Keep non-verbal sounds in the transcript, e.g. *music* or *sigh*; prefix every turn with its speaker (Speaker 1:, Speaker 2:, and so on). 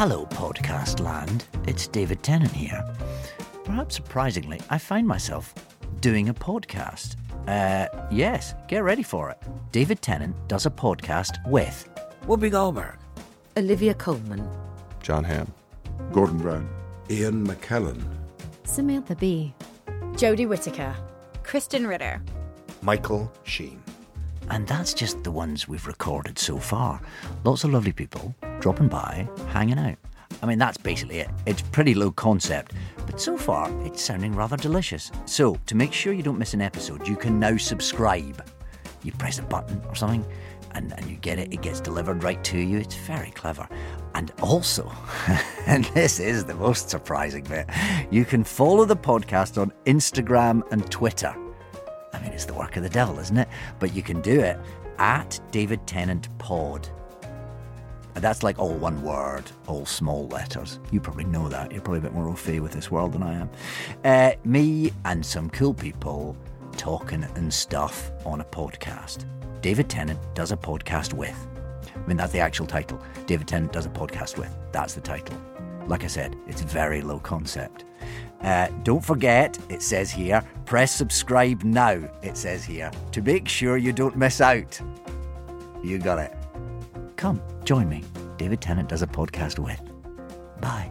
Speaker 1: Hello, podcast land. It's David Tennant here. Perhaps surprisingly, I find myself doing a podcast. Uh, yes, get ready for it. David Tennant does a podcast with
Speaker 2: Whoopi Goldberg,
Speaker 3: Olivia Colman,
Speaker 4: Jon Hamm,
Speaker 5: Gordon Brown,
Speaker 6: Ian McKellen,
Speaker 7: Samantha Bee,
Speaker 8: Jodie Whittaker, Krysten Ritter,
Speaker 6: Michael Sheen.
Speaker 1: And that's just the ones we've recorded so far. Lots of lovely people dropping by, hanging out. I mean, that's basically it. It's pretty low concept, but so far it's sounding rather delicious. So, to make sure you don't miss an episode, you can now subscribe. You press a button or something, and, and you get it, it gets delivered right to you. It's very clever. And also, *laughs* and this is the most surprising bit, you can follow the podcast on Instagram and Twitter. I mean, it's the work of the devil, isn't it? But you can do it at David Tennant Pod. And that's like all one word, all small letters. You probably know that. You're probably a bit more au fait with this world than I am. Uh, me and some cool people talking and stuff on a podcast. David Tennant does a podcast with. I mean, that's the actual title. David Tennant does a podcast with. That's the title. Like I said, it's very low concept. Uh, don't forget, it says here, press subscribe now, it says here, to make sure you don't miss out. You got it. Come, join me. David Tennant does a podcast with. Bye.